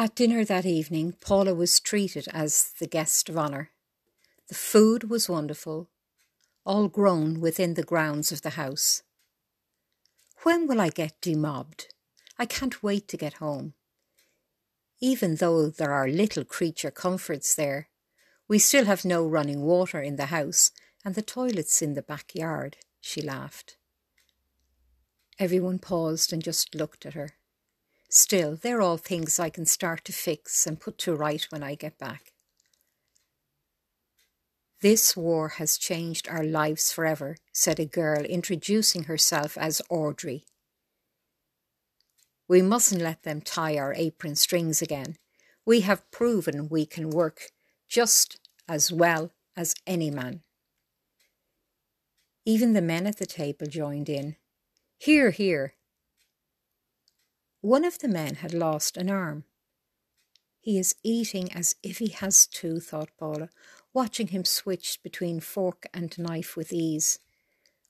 At dinner that evening, Paula was treated as the guest of honour. The food was wonderful, all grown within the grounds of the house. When will I get demobbed? I can't wait to get home. Even though there are little creature comforts there, we still have no running water in the house and the toilet's in the backyard, she laughed. Everyone paused and just looked at her. Still, they're all things I can start to fix and put to right when I get back. This war has changed our lives forever, said a girl, introducing herself as Audrey. We mustn't let them tie our apron strings again. We have proven we can work just as well as any man. Even the men at the table joined in. Hear, hear. One of the men had lost an arm. He is eating as if he has two, thought Paula, watching him switch between fork and knife with ease.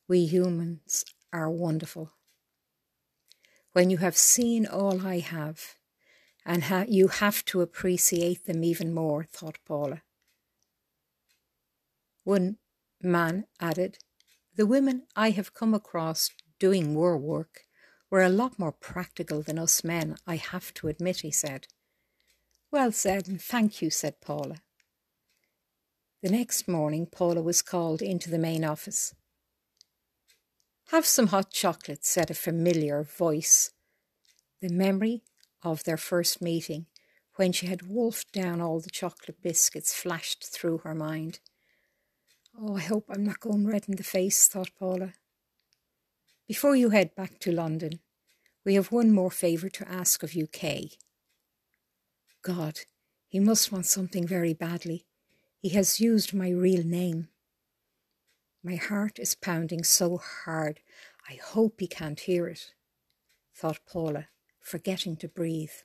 We humans are wonderful. When you have seen all I have, and ha- you have to appreciate them even more, thought Paula. One man added, The women I have come across doing war work were a lot more practical than us men, I have to admit, he said. Well said, and thank you, said Paula. The next morning, Paula was called into the main office. Have some hot chocolate, said a familiar voice. The memory of their first meeting, when she had wolfed down all the chocolate biscuits, flashed through her mind. Oh, I hope I'm not going red in the face, thought Paula. Before you head back to London, we have one more favour to ask of you, Kay. God, he must want something very badly. He has used my real name. My heart is pounding so hard, I hope he can't hear it, thought Paula, forgetting to breathe.